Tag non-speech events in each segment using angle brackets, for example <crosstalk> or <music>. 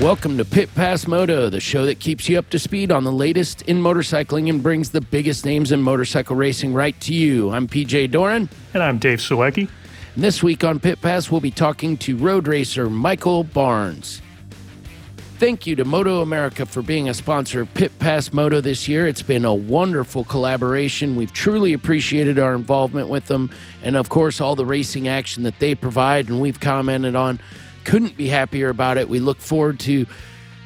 Welcome to Pit Pass Moto, the show that keeps you up to speed on the latest in motorcycling and brings the biggest names in motorcycle racing right to you. I'm PJ Doran. And I'm Dave Sawecki. And this week on Pit Pass, we'll be talking to road racer Michael Barnes. Thank you to Moto America for being a sponsor of Pit Pass Moto this year. It's been a wonderful collaboration. We've truly appreciated our involvement with them, and of course, all the racing action that they provide, and we've commented on. Couldn't be happier about it. We look forward to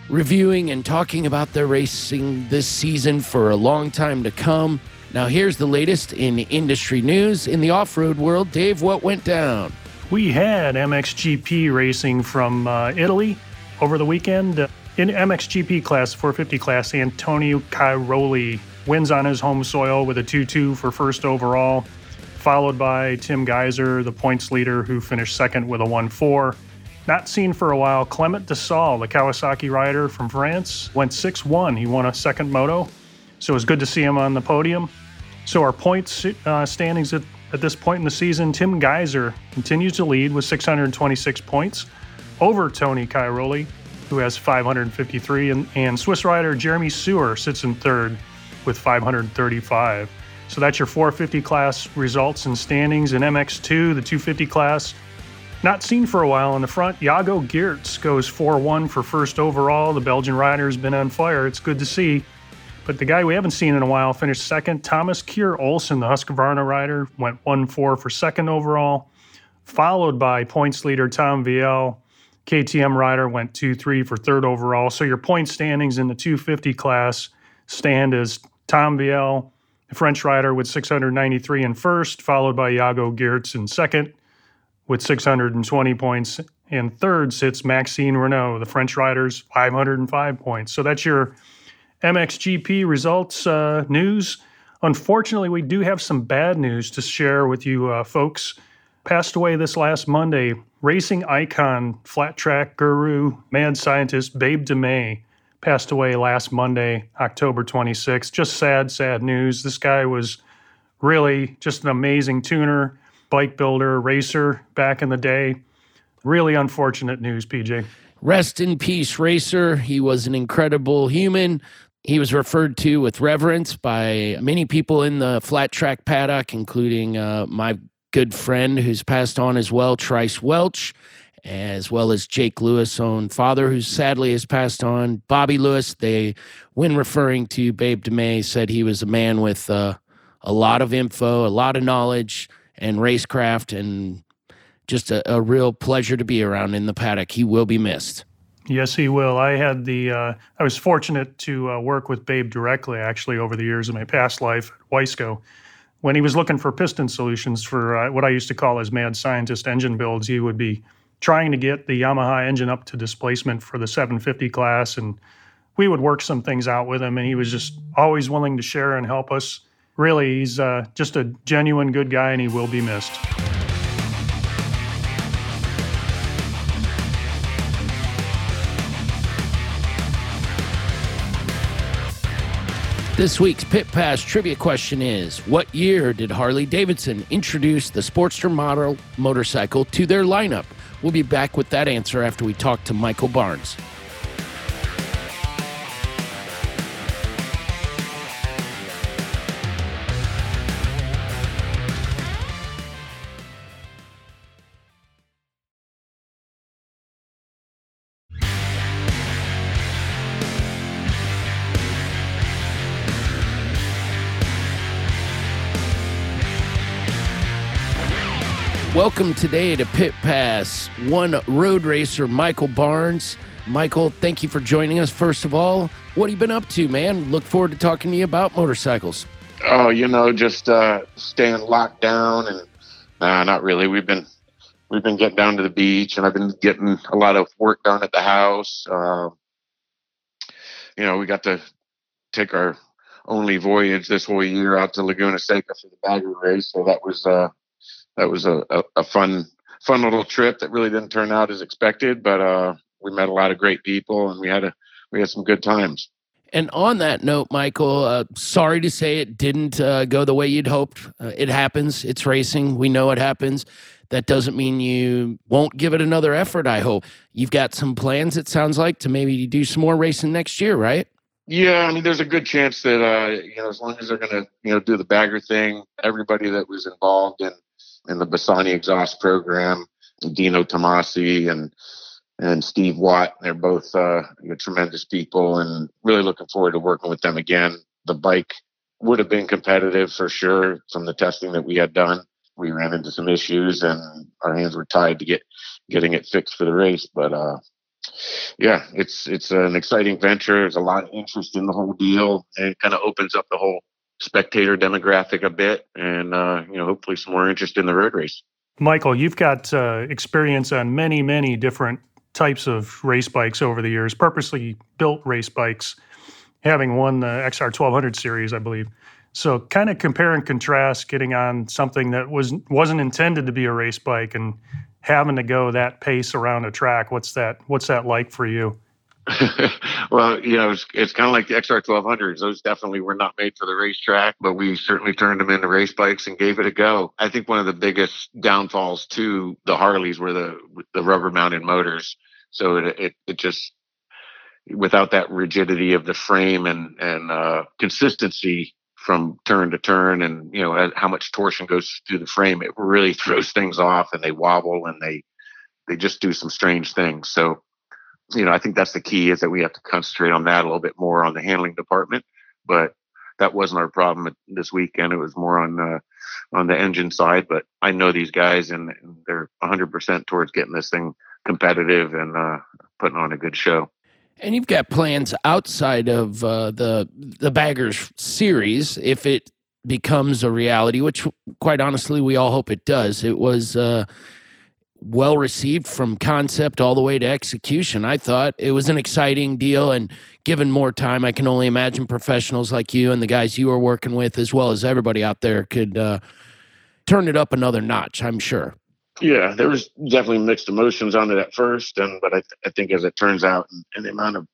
reviewing and talking about their racing this season for a long time to come. Now, here's the latest in industry news. In the off road world, Dave, what went down? We had MXGP racing from uh, Italy over the weekend. In MXGP class, 450 class, Antonio Cairoli wins on his home soil with a 2 2 for first overall, followed by Tim Gajser, the points leader, who finished second with a 1 4. Not seen for a while, Clement Desalle, the Kawasaki rider from France, went 6 1. He won a second moto, so it was good to see him on the podium. So our points uh, standings at, at this point in the season, Tim Gajser continues to lead with 626 points over Tony Cairoli, who has 553, and, and Swiss rider Jeremy Seewer sits in third with 535. So that's your 450 class results and standings in MX2, the 250 class. Not seen for a while in the front, Jago Geerts goes 4 1 for first overall. The Belgian rider has been on fire. It's good to see. But the guy we haven't seen in a while finished second. Thomas Kjer Olsen, the Husqvarna rider, went 1 4 for second overall, followed by points leader Tom Vialle. KTM rider went 2 3 for third overall. So your point standings in the 250 class stand as Tom Vialle, the French rider, with 693 in first, followed by Jago Geerts in second with 620 points. And third sits Maxime Renaux, the French rider's 505 points. So that's your MXGP results uh, news. Unfortunately, we do have some bad news to share with you uh, folks. Passed away this last Monday, racing icon, flat track guru, mad scientist Babe DeMay passed away last Monday, October 26th. Just sad, sad news. This guy was really just an amazing tuner, bike builder, racer back in the day. Really unfortunate news, PJ. Rest in peace, racer. He was an incredible human. He was referred to with reverence by many people in the flat track paddock, including uh, my good friend who's passed on as well, Trice Welch, as well as Jake Lewis' own father, who sadly has passed on. Bobby Lewis, they, when referring to Babe DeMay, said he was a man with uh, a lot of info, a lot of knowledge, and racecraft, and just a, a real pleasure to be around in the paddock. He will be missed. Yes, he will. I had the, uh, I was fortunate to uh, work with Babe directly actually over the years of my past life at Wiseco. When he was looking for piston solutions for uh, what I used to call his mad scientist engine builds, he would be trying to get the Yamaha engine up to displacement for the 750 class. And we would work some things out with him, and he was just always willing to share and help us. Really, he's uh, just a genuine good guy, and he will be missed. This week's Pit Pass trivia question is What year did Harley Davidson introduce the Sportster model motorcycle to their lineup? We'll be back with that answer after we talk to Michael Barnes. Welcome today to Pit Pass. One road racer, Michael Barnes. Michael, thank you for joining us. First of all, what have you been up to, man? Look forward to talking to you about motorcycles. Oh, you know, just uh, staying locked down and nah, not really. We've been we've been getting down to the beach, and I've been getting a lot of work done at the house. Uh, you know, we got to take our only voyage this whole year out to Laguna Seca for the bagger race, so that was uh, that was a, a, a fun fun little trip that really didn't turn out as expected, but uh, we met a lot of great people, and we had a we had some good times. And on that note, Michael, uh, sorry to say it didn't uh, go the way you'd hoped. Uh, it happens. It's racing. We know it happens. That doesn't mean you won't give it another effort, I hope. You've got some plans, it sounds like, to maybe do some more racing next year, right? Yeah, I mean, there's a good chance that, uh, you know, as long as they're going to, you know, do the bagger thing, everybody that was involved in, in the Bassani exhaust program, Dino Tomasi and and Steve Watt. They're both uh, tremendous people, and really looking forward to working with them again. The bike would have been competitive for sure from the testing that we had done. We ran into some issues, and our hands were tied to get getting it fixed for the race. But uh, yeah, it's it's an exciting venture. There's a lot of interest in the whole deal, and it kind of opens up the whole spectator demographic a bit, and uh, you know, hopefully, some more interest in the road race. Michael, you've got uh, experience on many, many different types of race bikes over the years, purposely built race bikes, having won the XR 1200 series, I believe. So, kind of compare and contrast getting on something that was wasn't intended to be a race bike and having to go that pace around a track. What's that? What's that like for you? <laughs> well, you know, it's, it's kind of like the XR 1200s. Those definitely were not made for the racetrack, but we certainly turned them into race bikes and gave it a go. I think one of the biggest downfalls to the Harleys were the the rubber mounted motors. So it, it, it just without that rigidity of the frame and and uh, consistency from turn to turn, and you know how much torsion goes through the frame, it really <laughs> throws things off, and they wobble and they they just do some strange things. So you know, I think that's the key is that we have to concentrate on that a little bit more on the handling department. But that wasn't our problem this weekend. It was more on the on the engine side. But I know these guys, and, they're 100% towards getting this thing competitive and uh, putting on a good show. And you've got plans outside of uh, the the Baggers series if it becomes a reality, which quite honestly we all hope it does. It was. Well received from concept all the way to execution. I thought it was an exciting deal, and given more time, I can only imagine professionals like you and the guys you are working with, as well as everybody out there, could uh, turn it up another notch. I'm sure. Yeah, there was definitely mixed emotions on it at first, and but I, th- I think as it turns out, and, and the amount of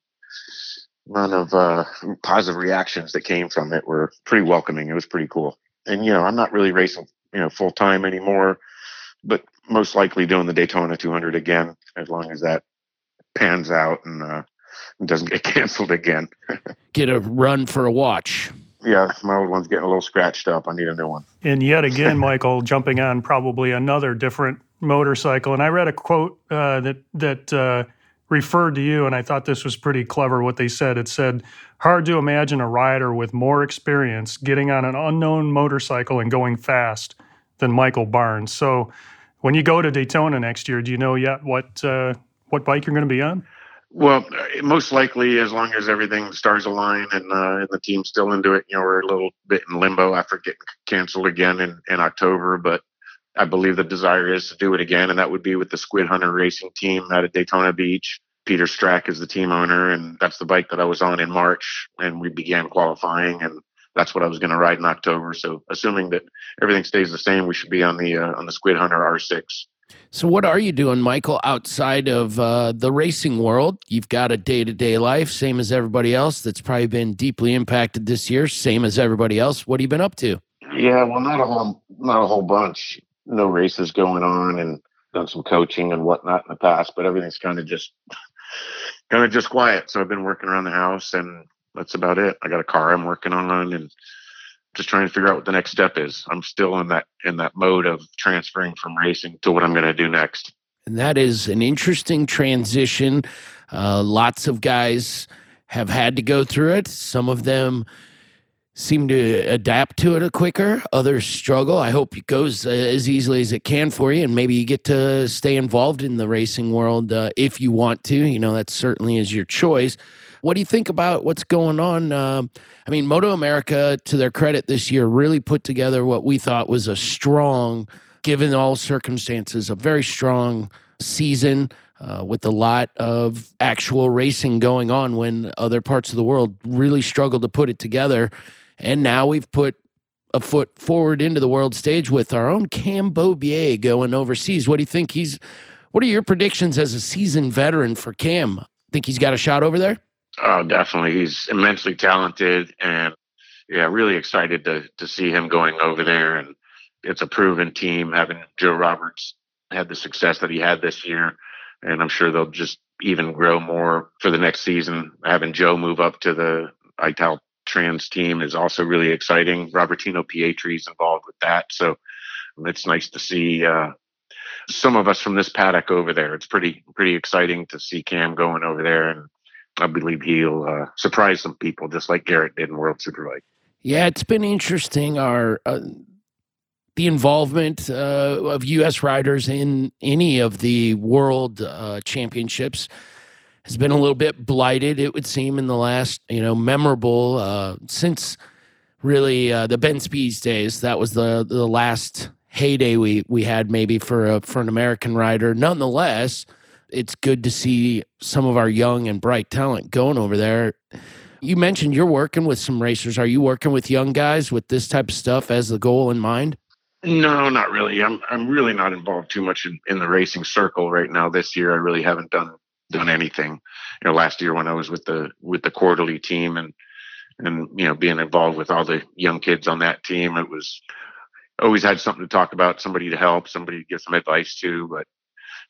amount of uh, positive reactions that came from it were pretty welcoming. It was pretty cool, and you know, I'm not really racing, you know, full time anymore, but most likely doing the Daytona 200 again, as long as that pans out and uh, doesn't get <laughs> canceled again. <laughs> get a run for a watch. Yeah, my old one's getting a little scratched up. I need a new one. And yet again, <laughs> Michael, jumping on probably another different motorcycle. And I read a quote uh, that that uh, referred to you, and I thought this was pretty clever. What they said, it said, "Hard to imagine a rider with more experience getting on an unknown motorcycle and going fast than Michael Barnes." So when you go to Daytona next year, do you know yet what uh, what bike you're going to be on? Well, most likely, as long as everything stars align and, uh, and the team's still into it, you know, we're a little bit in limbo after getting canceled again in, in October. But I believe the desire is to do it again, and that would be with the Squid Hunter Racing Team out of Daytona Beach. Peter Strack is the team owner, and that's the bike that I was on in March, and we began qualifying, and that's what I was going to ride in October. So, assuming that everything stays the same, we should be on the uh, on the Squid Hunter R6. So, what are you doing, Michael, outside of uh, the racing world? You've got a day to day life, same as everybody else. That's probably been deeply impacted this year, same as everybody else. What have you been up to? Yeah, well, not a whole, not a whole bunch. No races going on, and done some coaching and whatnot in the past, but everything's kind of just, kind of just quiet. So I've been working around the house, and that's about it. I got a car I'm working on, and just trying to figure out what the next step is. I'm still in that in that mode of transferring from racing to what I'm going to do next. And that is an interesting transition. Uh, lots of guys have had to go through it. Some of them seem to adapt to it a quicker. Others struggle. I hope it goes uh, as easily as it can for you, and maybe you get to stay involved in the racing world uh, if you want to. You know, that certainly is your choice. What do you think about what's going on? Um, I mean, Moto America, to their credit this year, really put together what we thought was a strong, given all circumstances, a very strong season. Uh, with a lot of actual racing going on when other parts of the world really struggled to put it together. And now we've put a foot forward into the world stage with our own Cam Beaubier going overseas. What do you think he's what are your predictions as a seasoned veteran for Cam? Think he's got a shot over there? Oh, definitely. He's immensely talented and yeah, really excited to to see him going over there and it's a proven team having Joe Roberts had the success that he had this year and I'm sure they'll just even grow more for the next season. Having Joe move up to the Ital team is also really exciting. Robertino Pietri is involved with that, so it's nice to see uh, some of us from this paddock over there. It's pretty pretty exciting to see Cam going over there, and I believe he'll uh, surprise some people just like Garrett did in World Superbike. Yeah, it's been interesting. Our uh, the involvement uh, of U.S. riders in any of the world uh, championships has been a little bit blighted, it would seem, in the last, you know, memorable uh, since really uh, the Ben Spies days. That was the the last heyday we we had maybe for a, for an American rider. Nonetheless, it's good to see some of our young and bright talent going over there. You mentioned you're working with some racers. Are you working with young guys with this type of stuff as the goal in mind? No, not really. I'm I'm really not involved too much in, in the racing circle right now. This year, I really haven't done done anything. You know, last year when I was with the with the Quarterley team and and you know being involved with all the young kids on that team, it was always had something to talk about, somebody to help, somebody to give some advice to. But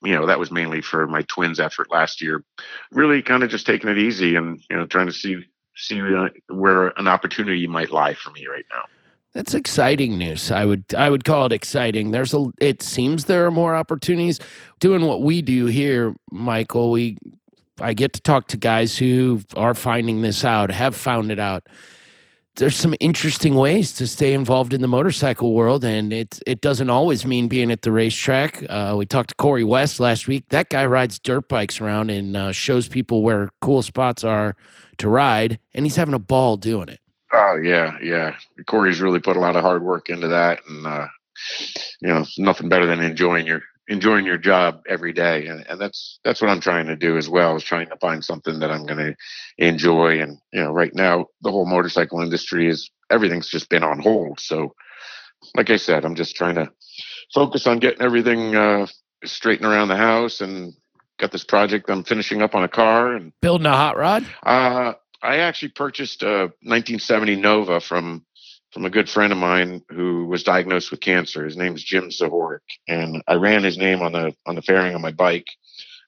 you know that was mainly for my twins effort last year. Really, kind of just taking it easy and you know trying to see see uh, where an opportunity might lie for me right now. That's exciting news. I would I would call it exciting. There's a it seems there are more opportunities doing what we do here, Michael. We I get to talk to guys who are finding this out, have found it out. There's some interesting ways to stay involved in the motorcycle world, and it it doesn't always mean being at the racetrack. Uh, we talked to Corey West last week. That guy rides dirt bikes around and uh, shows people where cool spots are to ride, and he's having a ball doing it. Oh yeah, yeah. Corey's really put a lot of hard work into that, and uh, you know, nothing better than enjoying your enjoying your job every day, and, and that's that's what I'm trying to do as well. Is trying to find something that I'm going to enjoy, and you know, right now the whole motorcycle industry is everything's just been on hold. So, like I said, I'm just trying to focus on getting everything uh, straightened around the house and got this project I'm finishing up on a car and building a hot rod. Uh, I actually purchased a 1970 Nova from from a good friend of mine who was diagnosed with cancer. His name is Jim Zahorik, and I ran his name on the on the fairing on my bike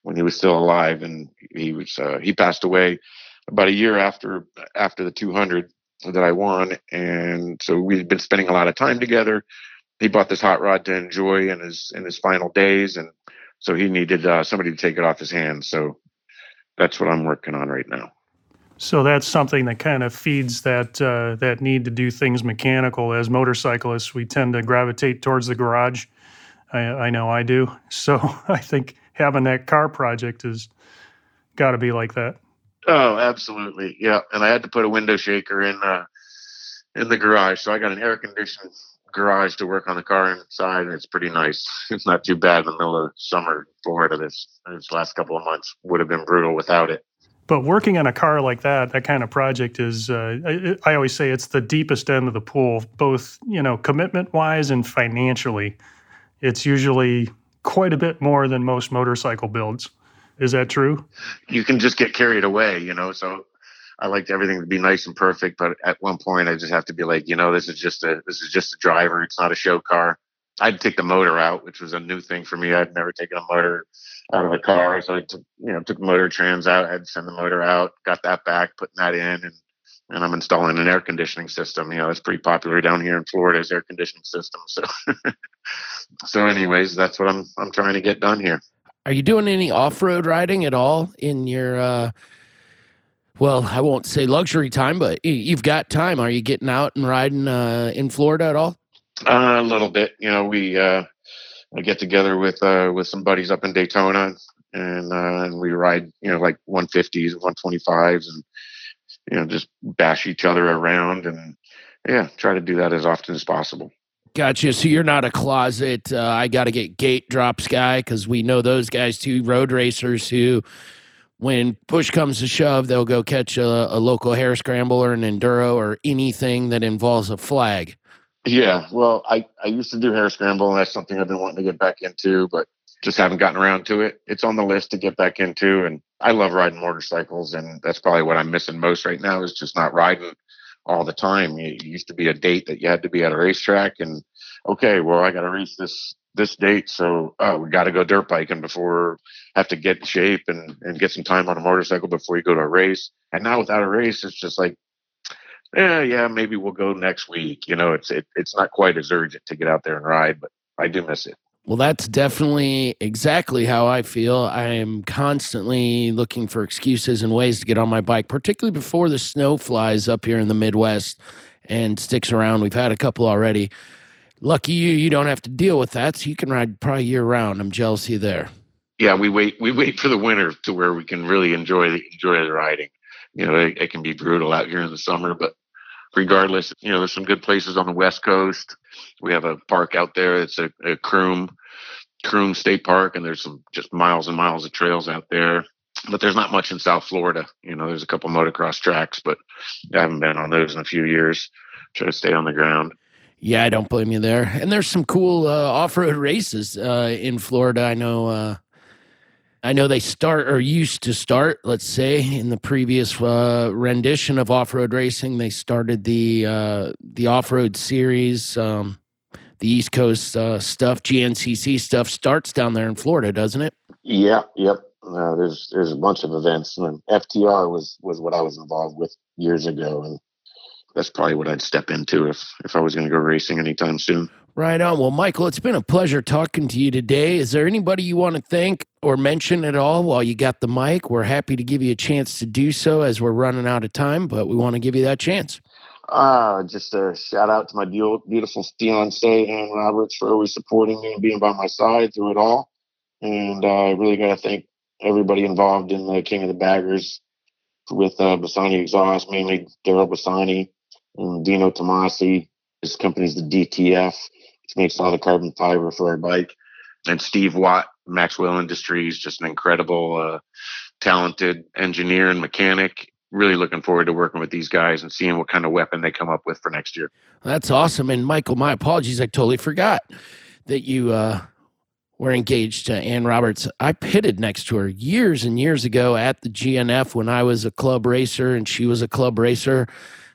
when he was still alive, and he was uh, he passed away about a year after after the 200 that I won, and so we've been spending a lot of time together. He bought this hot rod to enjoy in his in his final days, and so he needed uh, somebody to take it off his hands. So that's what I'm working on right now. So that's something that kind of feeds that uh, that need to do things mechanical. As motorcyclists, we tend to gravitate towards the garage. I, I know I do. <laughs> So I think having that car project has got to be like that. Oh, absolutely, yeah. And I had to put a window shaker in uh, in the garage, so I got an air conditioned garage to work on the car inside, and it's pretty nice. It's not too bad in the middle of summer Florida. This this last couple of months would have been brutal without it. But working on a car like that, that kind of project is, uh, I, I, always say it's the deepest end of the pool, both, you know, commitment wise and financially. It's usually quite a bit more than most motorcycle builds. Is that true? You can just get carried away, you know. So I like everything to be nice and perfect, but at one point I just have to be like, you know, this is just a this is just a driver. It's not a show car. I'd take the motor out, which was a new thing for me. I'd never taken a motor out of the car. So I took, you know, took motor trans out, I had to send the motor out, got that back, putting that in, and and I'm installing an air conditioning system. You know, it's pretty popular down here in Florida's air conditioning system. So, <laughs> so anyways, that's what I'm I'm trying to get done here. Are you doing any off road riding at all in your? uh Well, I won't say luxury time, but you've got time. Are you getting out and riding uh, in Florida at all? Uh, a little bit. You know, we uh, I get together with uh, with some buddies up in Daytona, and uh, and we ride, you know, like 150s, 125s, and you know, just bash each other around, and yeah, try to do that as often as possible. Gotcha. So you're not a closet. Uh, I got to get gate drops guy because we know those guys too. Road racers who, when push comes to shove, they'll go catch a, a local hare scramble or an enduro or anything that involves a flag. Yeah, well, I I used to do hare scramble, and that's something I've been wanting to get back into, but just haven't gotten around to it. It's on the list to get back into, and I love riding motorcycles, and that's probably what I'm missing most right now is just not riding all the time. It used to be a date that you had to be at a racetrack, and okay, well, I got to reach this this date, so uh, we got to go dirt biking before have to get in shape and and get some time on a motorcycle before you go to a race. And now without a race, it's just like, yeah, yeah, maybe we'll go next week. You know, it's it, it's not quite as urgent to get out there and ride, but I do miss it. Well, that's definitely exactly how I feel. I am constantly looking for excuses and ways to get on my bike, particularly before the snow flies up here in the Midwest and sticks around. We've had a couple already. Lucky you, you don't have to deal with that, so you can ride probably year round. I'm jealous of you there. Yeah, we wait. We wait for the winter to where we can really enjoy the enjoy the riding. You know, it, it can be brutal out here in the summer, but regardless, you know, there's some good places on the West Coast. We have a park out there. It's a, a Croom Croom State Park, and there's some just miles and miles of trails out there. But there's not much in South Florida. You know, there's a couple motocross tracks, but I haven't been on those in a few years. Try to stay on the ground. Yeah, I don't blame you there. And there's some cool uh, off-road races uh, in Florida. I know. Uh, I know they start or used to start. Let's say in the previous uh, rendition of off-road racing, they started the uh, the off-road series. Um, the East Coast uh, stuff, GNCC stuff, starts down there in Florida, doesn't it? Yeah, yep. Uh, there's there's a bunch of events, and FTR was was what I was involved with years ago, and that's probably what I'd step into if if I was going to go racing anytime soon. Right on. Well, Michael, it's been a pleasure talking to you today. Is there anybody you want to thank or mention at all while you got the mic? We're happy to give you a chance to do so as we're running out of time, but we want to give you that chance. Uh, just a shout out to my beautiful fiance, Anne Roberts, for always supporting me and being by my side through it all. And uh, I really got to thank everybody involved in the King of the Baggers with uh, Bassani Exhaust, mainly Daryl Bassani and Dino Tomasi. His company's the DTF, makes all the carbon fiber for our bike. And Steve Watt, Maxwell Industries, just an incredible, uh, talented engineer and mechanic really looking forward to working with these guys and seeing what kind of weapon they come up with for next year. That's awesome. And Michael, my apologies. I totally forgot that you uh, were engaged to Anne Roberts. I pitted next to her years and years ago at the GNF when I was a club racer and she was a club racer.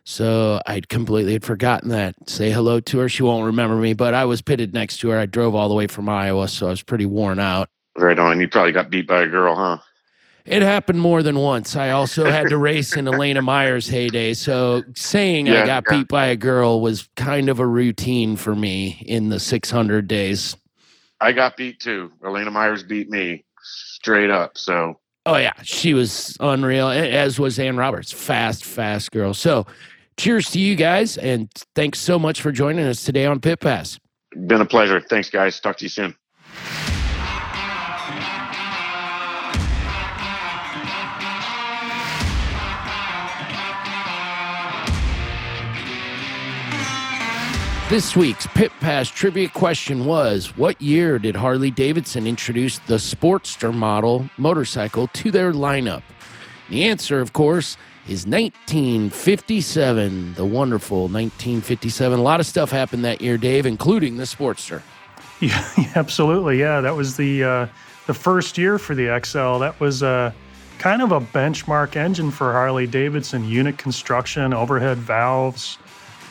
So I'd completely had forgotten that. Say hello to her. She won't remember me, but I was pitted next to her. I drove all the way from Iowa, so I was pretty worn out. Right on. You probably got beat by a girl, huh? It happened more than once. I also had to race in Elena Myers' heyday. So saying yeah, I got yeah. beat by a girl was kind of a routine for me in the 600 days. I got beat too. Elena Myers beat me straight up. So. Oh, yeah. She was unreal, as was Anne Roberts. Fast, fast girl. So cheers to you guys. And thanks so much for joining us today on Pit Pass. Been a pleasure. Thanks, guys. Talk to you soon. This week's Pit Pass trivia question was What year did Harley Davidson introduce the Sportster model motorcycle to their lineup? The answer, of course, is 1957. The wonderful 1957. A lot of stuff happened that year, Dave, including the Sportster. <laughs> Yeah, absolutely. Yeah, that was the uh, the first year for the XL. That was uh, kind of a benchmark engine for Harley Davidson. Unit construction, overhead valves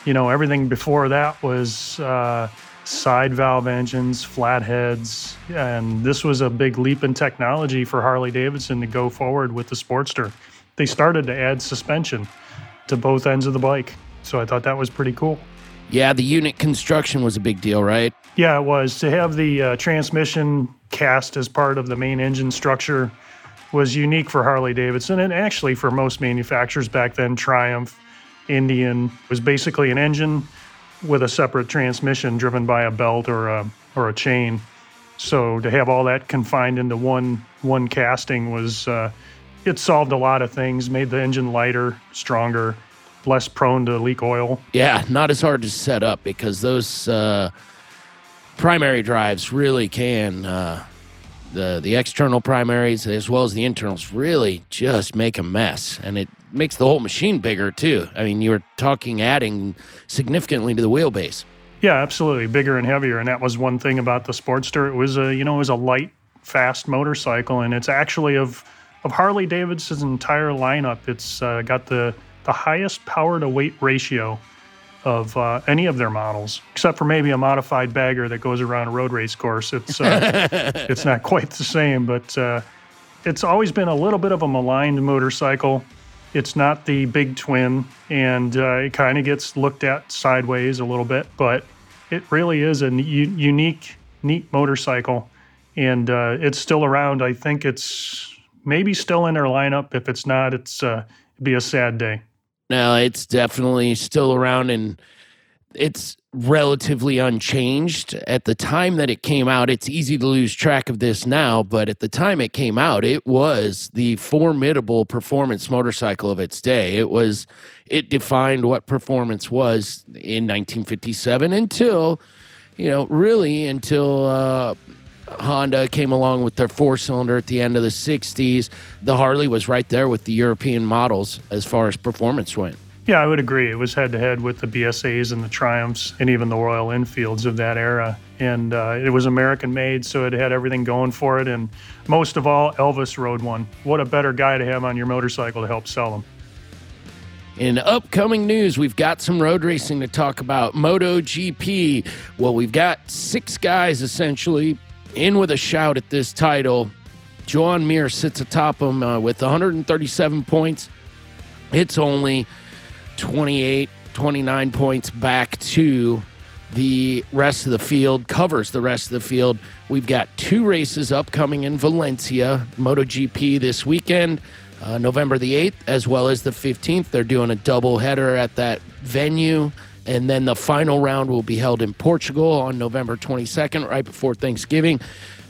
you know, everything before that was uh, side valve engines, flatheads, and this was a big leap in technology for Harley Davidson to go forward with the Sportster. They started to add suspension to both ends of the bike, so I thought that was pretty cool. Yeah, the unit construction was a big deal, right? Yeah, it was. To have the uh, transmission cast as part of the main engine structure was unique for Harley Davidson and actually for most manufacturers back then. Triumph, Indian was basically an engine with a separate transmission driven by a belt or a or a chain. So to have all that confined into one one casting was uh, it solved a lot of things, made the engine lighter, stronger, less prone to leak oil. Yeah, not as hard to set up because those uh, primary drives really can. Uh, the the external primaries as well as the internals really just make a mess, and it makes the whole machine bigger too. I mean, you were talking adding significantly to the wheelbase. Yeah, absolutely, bigger and heavier, and that was one thing about the Sportster. It was a you know it was a light, fast motorcycle, and it's actually of of Harley Davidson's entire lineup. It's uh, got the the highest power to weight ratio of uh, any of their models, except for maybe a modified bagger that goes around a road race course. It's uh, <laughs> it's not quite the same, but uh, it's always been a little bit of a maligned motorcycle. It's not the big twin, and uh, it kind of gets looked at sideways a little bit, but it really is a u- unique, neat motorcycle, and uh, it's still around. I think it's maybe still in their lineup. If it's not, it's uh, it'd be a sad day. No, it's definitely still around and it's relatively unchanged. At the time that it came out, it's easy to lose track of this now, but at the time it came out, it was the formidable performance motorcycle of its day. It was it defined what performance was in 1957 until you know, really until uh, Honda came along with their four cylinder at the end of the 60s. The Harley was right there with the European models as far as performance went. Yeah, I would agree. It was head to head with the BSAs and the Triumphs and even the Royal Enfields of that era. And uh, it was American made, so it had everything going for it. And most of all, Elvis rode one. What a better guy to have on your motorcycle to help sell them. In upcoming news, we've got some road racing to talk about. MotoGP. Well, we've got six guys essentially in with a shout at this title. Joan Mir sits atop him uh, with 137 points. It's only 28, 29 points back to the rest of the field, covers the rest of the field. We've got two races upcoming in Valencia, MotoGP this weekend, uh, November the 8th, as well as the 15th. They're doing a double header at that venue. And then the final round will be held in Portugal on November 22nd, right before Thanksgiving.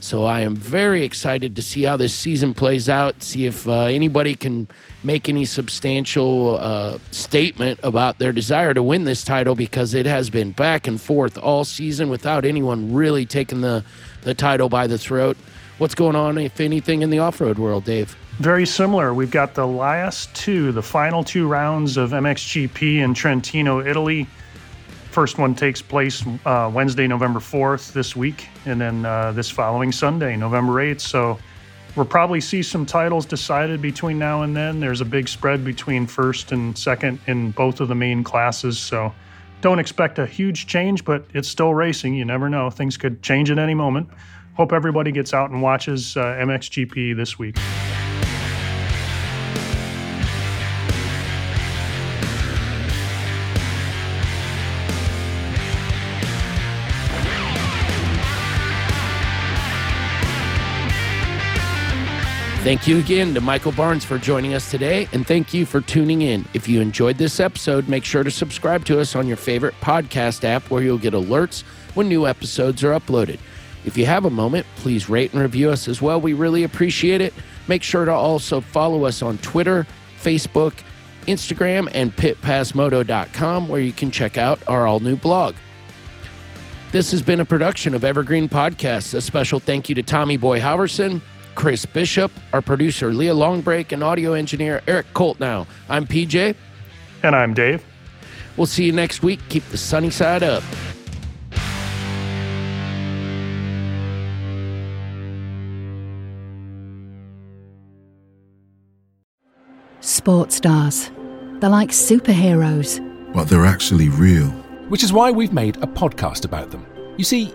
So I am very excited to see how this season plays out, see if uh, anybody can make any substantial uh, statement about their desire to win this title because it has been back and forth all season without anyone really taking the, the title by the throat. What's going on, if anything, in the off road world, Dave? Very similar. We've got the last two, the final two rounds of MXGP in Trentino, Italy. First one takes place uh, Wednesday, November 4th this week, and then uh, this following Sunday, November 8th. So we'll probably see some titles decided between now and then. There's a big spread between first and second in both of the main classes. So don't expect a huge change, but it's still racing. You never know. Things could change at any moment. Hope everybody gets out and watches uh, MXGP this week. Thank you again to Michael Barnes for joining us today, and thank you for tuning in. If you enjoyed this episode, make sure to subscribe to us on your favorite podcast app where you'll get alerts when new episodes are uploaded. If you have a moment, please rate and review us as well. We really appreciate it. Make sure to also follow us on Twitter, Facebook, Instagram, and pitpassmoto.com where you can check out our all new blog. This has been a production of Evergreen Podcasts. A special thank you to Tommy Boy Halverson Chris Bishop, our producer Leah Longbrake, and audio engineer Eric Koltnow, I'm PJ. And I'm Dave. We'll see you next week. Keep the sunny side up. Sports stars. They're like superheroes. But they're actually real. Which is why we've made a podcast about them. You see,